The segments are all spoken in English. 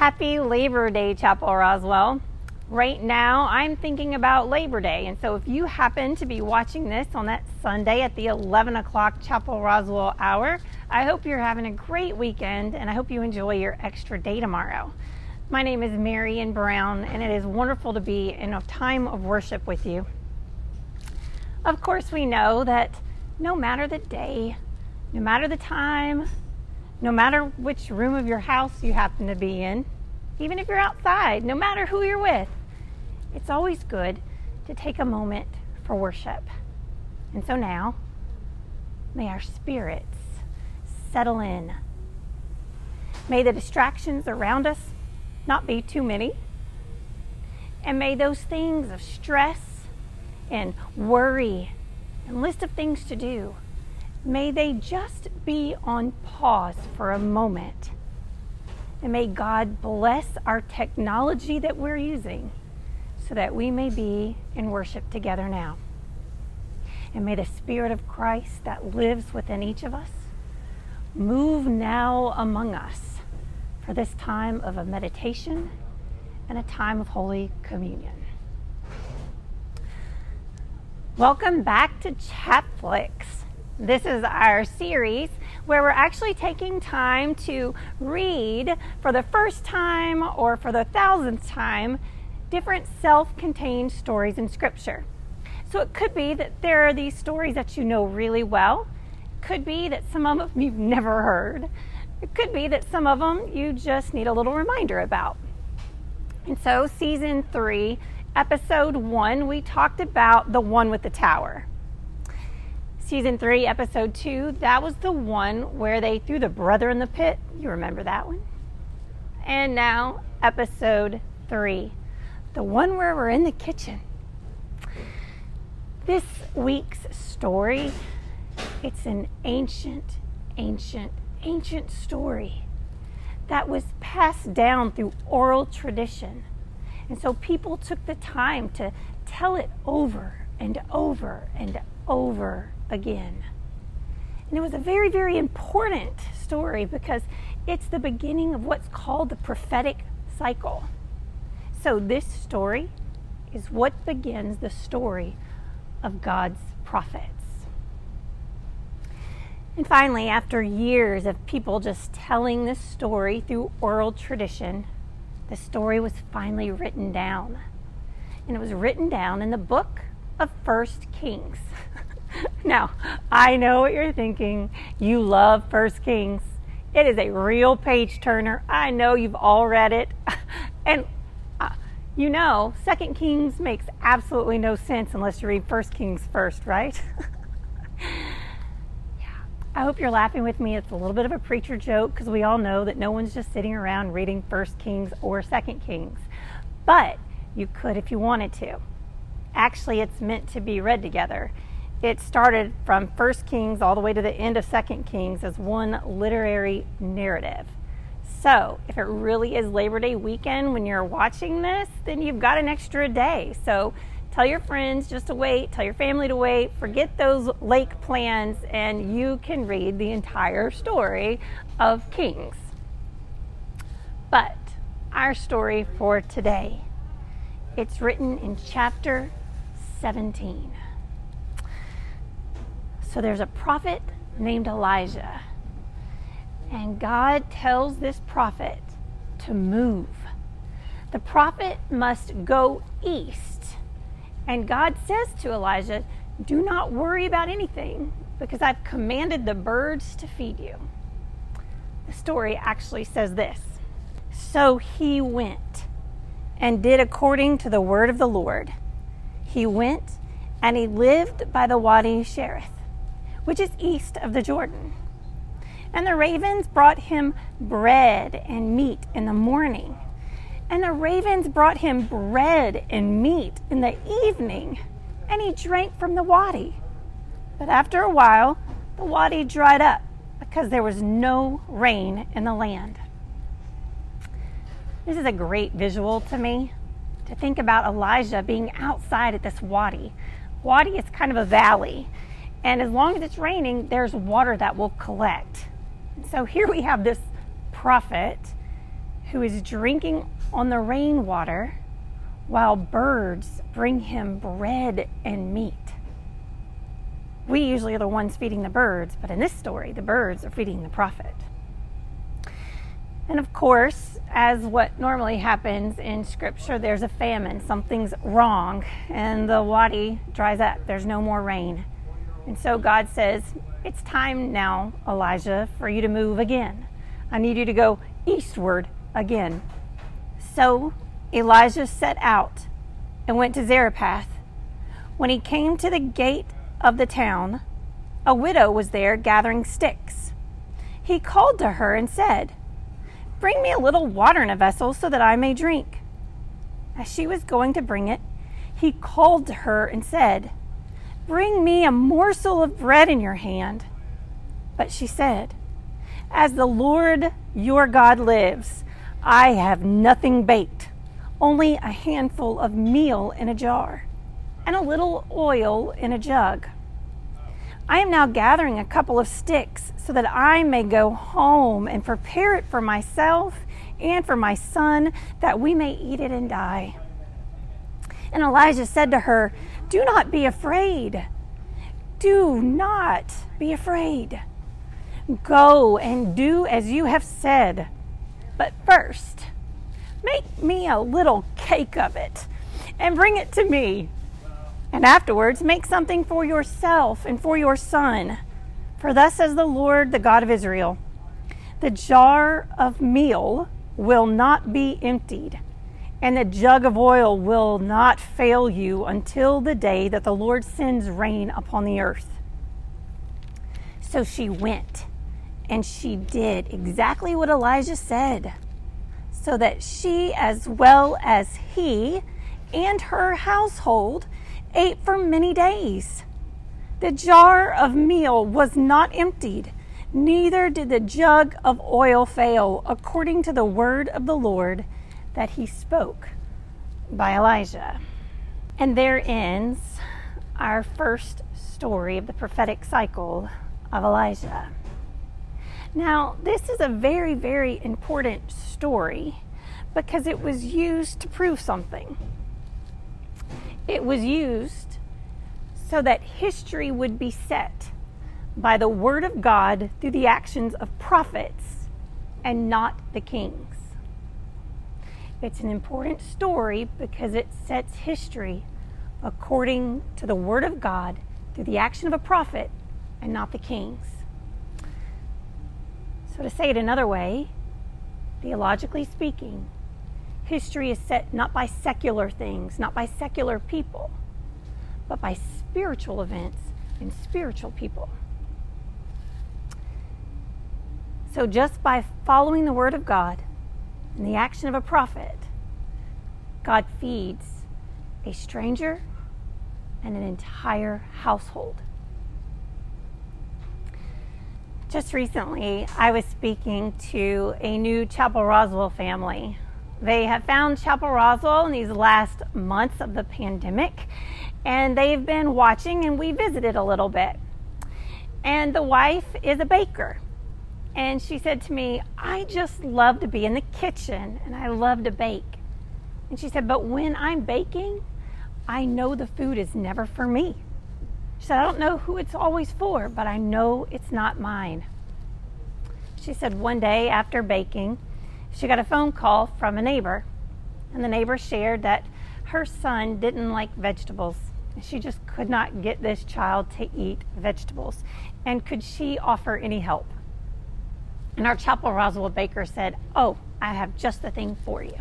Happy Labor Day, Chapel Roswell. Right now, I'm thinking about Labor Day, and so if you happen to be watching this on that Sunday at the 11 o'clock Chapel Roswell hour, I hope you're having a great weekend and I hope you enjoy your extra day tomorrow. My name is Marion Brown, and it is wonderful to be in a time of worship with you. Of course, we know that no matter the day, no matter the time, no matter which room of your house you happen to be in, even if you're outside, no matter who you're with, it's always good to take a moment for worship. And so now, may our spirits settle in. May the distractions around us not be too many. And may those things of stress and worry and list of things to do May they just be on pause for a moment. And may God bless our technology that we're using so that we may be in worship together now. And may the Spirit of Christ that lives within each of us move now among us for this time of a meditation and a time of Holy Communion. Welcome back to Chatflix. This is our series where we're actually taking time to read for the first time or for the thousandth time different self contained stories in Scripture. So it could be that there are these stories that you know really well. It could be that some of them you've never heard. It could be that some of them you just need a little reminder about. And so, season three, episode one, we talked about the one with the tower season three, episode two, that was the one where they threw the brother in the pit. You remember that one? And now, episode three, the one where we're in the kitchen. This week's story, it's an ancient, ancient, ancient story that was passed down through oral tradition. And so people took the time to tell it over and over and over again. And it was a very, very important story because it's the beginning of what's called the prophetic cycle. So, this story is what begins the story of God's prophets. And finally, after years of people just telling this story through oral tradition, the story was finally written down. And it was written down in the book of First Kings. now, I know what you're thinking. You love First Kings. It is a real page turner. I know you've all read it. and uh, you know, Second Kings makes absolutely no sense unless you read First Kings first, right? yeah. I hope you're laughing with me. It's a little bit of a preacher joke because we all know that no one's just sitting around reading First Kings or Second Kings. But you could if you wanted to. Actually, it's meant to be read together it started from First Kings all the way to the end of Second Kings as one literary narrative. So, if it really is Labor Day weekend when you're watching this, then you've got an extra day. So, tell your friends just to wait, tell your family to wait, forget those lake plans, and you can read the entire story of Kings. But our story for today, it's written in chapter 17. So there's a prophet named Elijah. And God tells this prophet to move. The prophet must go east. And God says to Elijah, Do not worry about anything because I've commanded the birds to feed you. The story actually says this So he went and did according to the word of the Lord. He went and he lived by the Wadi Cherith which is east of the Jordan. And the ravens brought him bread and meat in the morning. And the ravens brought him bread and meat in the evening. And he drank from the wadi. But after a while, the wadi dried up because there was no rain in the land. This is a great visual to me to think about Elijah being outside at this wadi. Wadi is kind of a valley, and as long as it's raining, there's water that will collect. So here we have this prophet who is drinking on the rainwater while birds bring him bread and meat. We usually are the ones feeding the birds, but in this story, the birds are feeding the prophet. And of course, as what normally happens in scripture, there's a famine, something's wrong, and the wadi dries up. There's no more rain. And so God says, It's time now, Elijah, for you to move again. I need you to go eastward again. So Elijah set out and went to Zarephath. When he came to the gate of the town, a widow was there gathering sticks. He called to her and said, Bring me a little water in a vessel so that I may drink. As she was going to bring it, he called to her and said, Bring me a morsel of bread in your hand. But she said, As the Lord your God lives, I have nothing baked, only a handful of meal in a jar and a little oil in a jug. I am now gathering a couple of sticks so that I may go home and prepare it for myself and for my son, that we may eat it and die. And Elijah said to her, Do not be afraid. Do not be afraid. Go and do as you have said. But first, make me a little cake of it and bring it to me. And afterwards, make something for yourself and for your son. For thus says the Lord, the God of Israel The jar of meal will not be emptied, and the jug of oil will not fail you until the day that the Lord sends rain upon the earth. So she went and she did exactly what Elijah said, so that she, as well as he and her household, ate for many days. The jar of meal was not emptied, neither did the jug of oil fail, according to the word of the Lord that he spoke by Elijah. And there ends our first story of the prophetic cycle of Elijah. Now, this is a very, very important story because it was used to prove something. It was used so that history would be set by the word of God through the actions of prophets and not the kings. It's an important story because it sets history according to the word of God through the action of a prophet and not the kings. So, to say it another way, theologically speaking, history is set not by secular things, not by secular people, but by spiritual events and spiritual people. So, just by following the Word of God and the action of a prophet, God feeds a stranger and an entire household. Just recently, I was speaking to a new Chapel Roswell family. They have found Chapel Roswell in these last months of the pandemic, and they've been watching, and we visited a little bit. And the wife is a baker. And she said to me, I just love to be in the kitchen and I love to bake. And she said, But when I'm baking, I know the food is never for me. She said, I don't know who it's always for, but I know it's not mine. She said one day after baking, she got a phone call from a neighbor, and the neighbor shared that her son didn't like vegetables. She just could not get this child to eat vegetables. And could she offer any help? And our Chapel Roswell baker said, Oh, I have just the thing for you.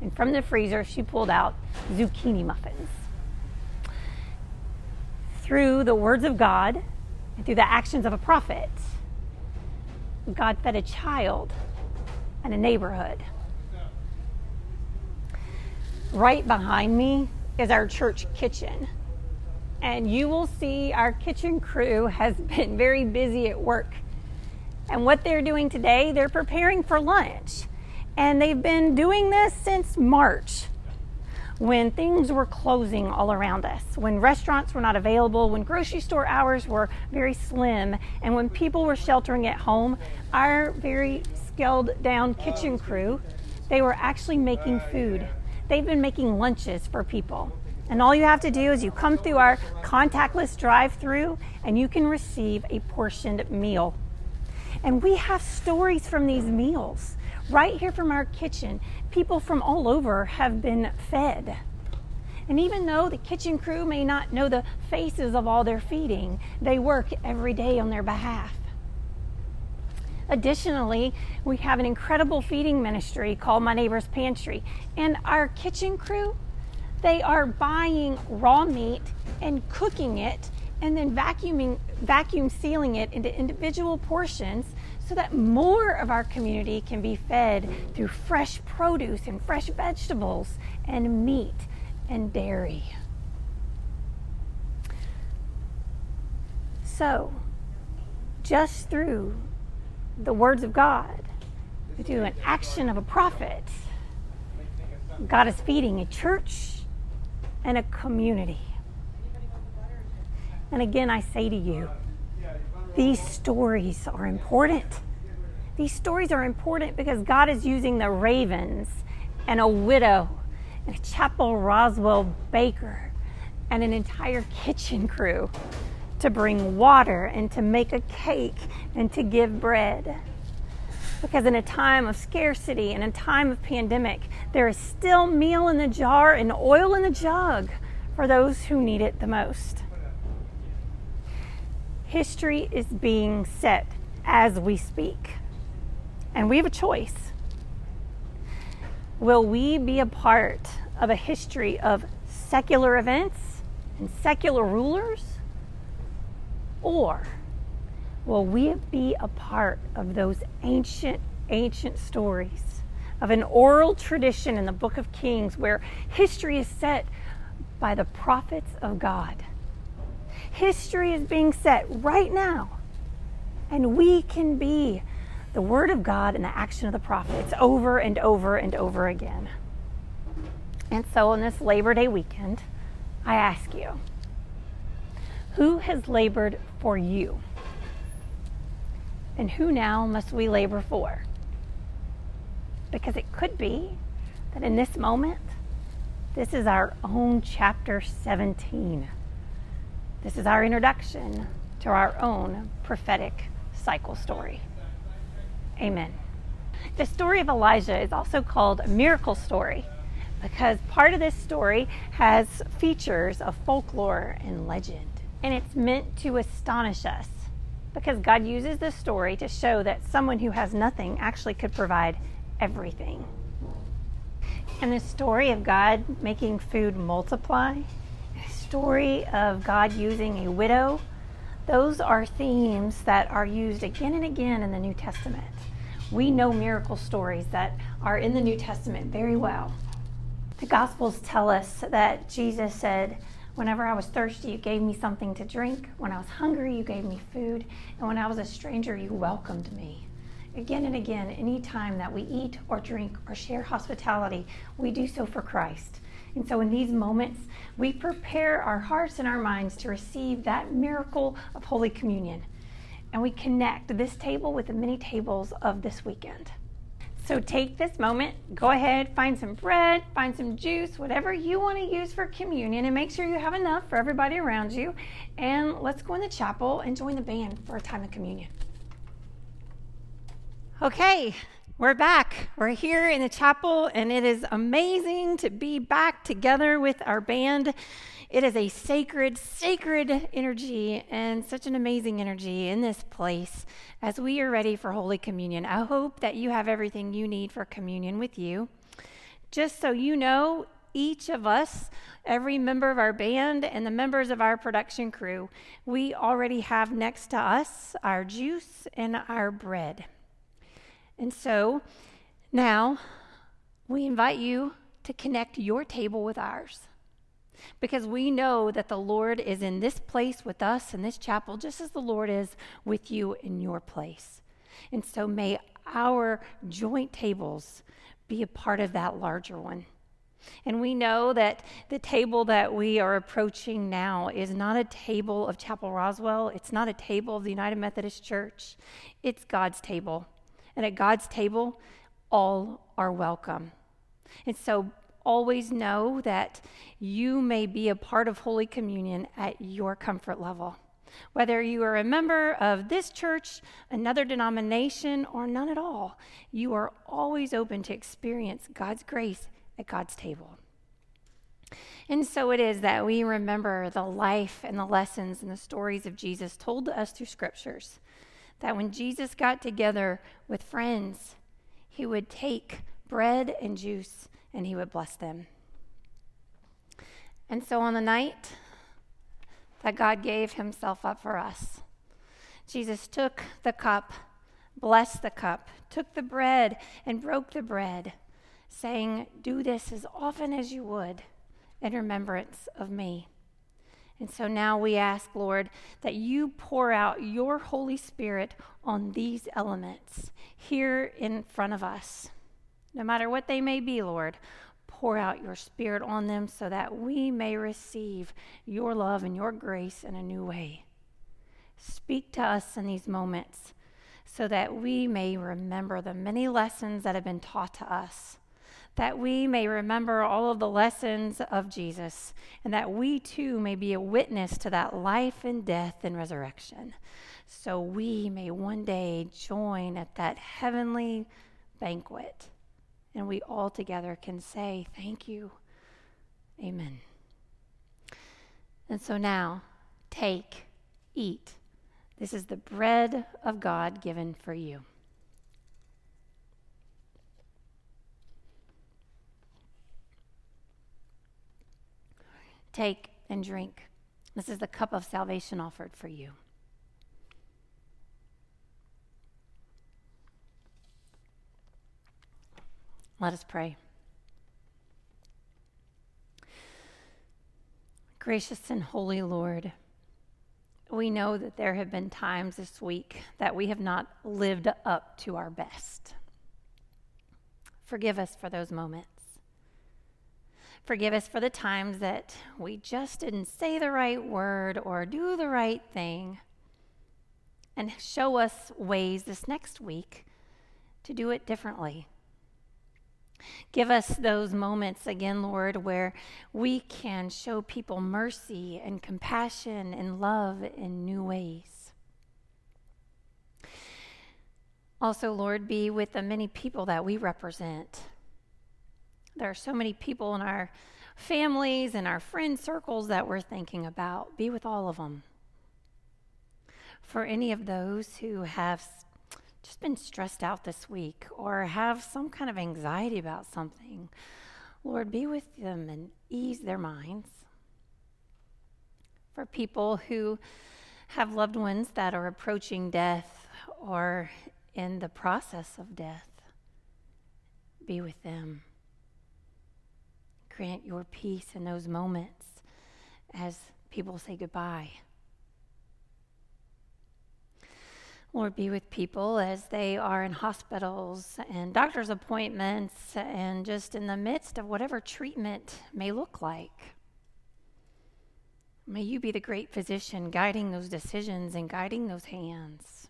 And from the freezer, she pulled out zucchini muffins through the words of God and through the actions of a prophet, God fed a child and a neighborhood. Right behind me is our church kitchen. And you will see our kitchen crew has been very busy at work. And what they're doing today, they're preparing for lunch. And they've been doing this since March when things were closing all around us, when restaurants were not available, when grocery store hours were very slim, and when people were sheltering at home, our very scaled down kitchen crew They were actually making food. They've been making lunches for people. And all you have to do is you come through our contactless drive through and you can receive a portioned meal. And we have stories from these meals right here from our kitchen. People from all over have been fed. And even though the kitchen crew may not know the faces of all they're feeding, they work every day on their behalf. Additionally, we have an incredible feeding ministry called My Neighbor's Pantry. And our kitchen crew, they are buying raw meat and cooking it and then vacuuming vacuum sealing it into individual portions so that more of our community can be fed through fresh produce and fresh vegetables and meat and dairy. So, just through the words of God, through an action of a prophet, God is feeding a church and a community. And again, I say to you, these stories are important. These stories are important because God is using the ravens and a widow and a Chapel Roswell baker and an entire kitchen crew to bring water and to make a cake and to give bread. Because in a time of scarcity and a time of pandemic, there is still meal in the jar and oil in the jug for those who need it the most. History is being set as we speak, and we have a choice. Will we be a part of a history of secular events and secular rulers? Or will we be a part of those ancient, ancient stories of an oral tradition in the book of Kings where history is set by the prophets of God? History is being set right now, and we can be the Word of God and the action of the prophets over and over and over again. And so on this Labor Day weekend, I ask you, who has labored for you? And who now must we labor for? Because it could be that in this moment, this is our own chapter 17. This is our introduction to our own prophetic cycle story. Amen. The story of Elijah is also called a miracle story because part of this story has features of folklore and legend and it's meant to astonish us because God uses this story to show that someone who has nothing actually could provide everything. And the story of God making food multiply, story of God using a widow, those are themes that are used again and again in the New Testament. We know miracle stories that are in the New Testament very well. The Gospels tell us that Jesus said, Whenever I was thirsty, you gave me something to drink. When I was hungry, you gave me food. And when I was a stranger, you welcomed me. Again and again, any time that we eat or drink or share hospitality, we do so for Christ. And so, in these moments, we prepare our hearts and our minds to receive that miracle of Holy Communion. And we connect this table with the many tables of this weekend. So take this moment, go ahead, find some bread, find some juice, whatever you want to use for communion, and make sure you have enough for everybody around you. And let's go in the chapel and join the band for a time of communion. Okay, we're back. We're here in the chapel, and it is amazing to be back together with our band. It is a sacred, sacred energy and such an amazing energy in this place as we are ready for Holy Communion. I hope that you have everything you need for communion with you. Just so you know, each of us, every member of our band and the members of our production crew, we already have next to us our juice and our bread. And so now we invite you to connect your table with ours because we know that the Lord is in this place with us in this chapel, just as the Lord is with you in your place. And so may our joint tables be a part of that larger one. And we know that the table that we are approaching now is not a table of Chapel Roswell. It's not a table of the United Methodist Church. It's God's table. And at God's table, all are welcome. And so always know that you may be a part of Holy Communion at your comfort level. Whether you are a member of this church, another denomination, or none at all, you are always open to experience God's grace at God's table. And so it is that we remember the life and the lessons and the stories of Jesus told to us through scriptures. That when Jesus got together with friends, he would take bread and juice and he would bless them. And so on the night that God gave himself up for us, Jesus took the cup, blessed the cup, took the bread, and broke the bread, saying, Do this as often as you would in remembrance of me. And so now we ask, Lord, that you pour out your Holy Spirit on these elements here in front of us. No matter what they may be, Lord, pour out your Spirit on them so that we may receive your love and your grace in a new way. Speak to us in these moments so that we may remember the many lessons that have been taught to us that we may remember all of the lessons of Jesus, and that we too may be a witness to that life and death and resurrection, so we may one day join at that heavenly banquet, and we all together can say, Thank you. Amen. And so now, take, eat. This is the bread of God given for you. Take and drink. This is the cup of salvation offered for you. Let us pray. Gracious and holy Lord, we know that there have been times this week that we have not lived up to our best. Forgive us for those moments. Forgive us for the times that we just didn't say the right word or do the right thing. And show us ways this next week to do it differently. Give us those moments again, Lord, where we can show people mercy and compassion and love in new ways. Also, Lord, be with the many people that we represent there are so many people in our families and our friend circles that we're thinking about. Be with all of them. For any of those who have just been stressed out this week or have some kind of anxiety about something, Lord, be with them and ease their minds. For people who have loved ones that are approaching death or in the process of death, be with them grant your peace in those moments as people say goodbye. Lord, be with people as they are in hospitals and doctor's appointments and just in the midst of whatever treatment may look like. May you be the great physician guiding those decisions and guiding those hands.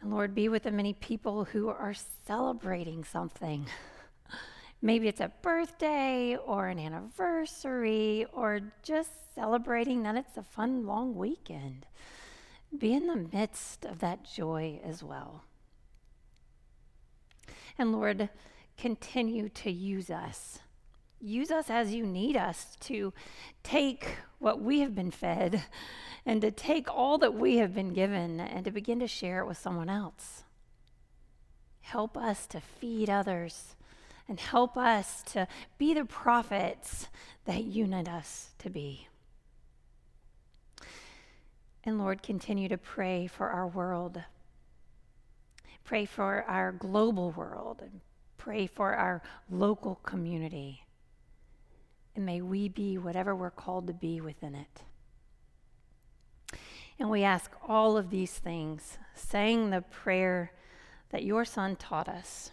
And Lord, be with the many people who are celebrating something. Maybe it's a birthday or an anniversary or just celebrating that it's a fun long weekend. Be in the midst of that joy as well. And Lord, continue to use us. Use us as you need us to take what we have been fed and to take all that we have been given and to begin to share it with someone else. Help us to feed others and help us to be the prophets that you need us to be. And Lord, continue to pray for our world. Pray for our global world and pray for our local community. And may we be whatever we're called to be within it. And we ask all of these things, saying the prayer that your Son taught us.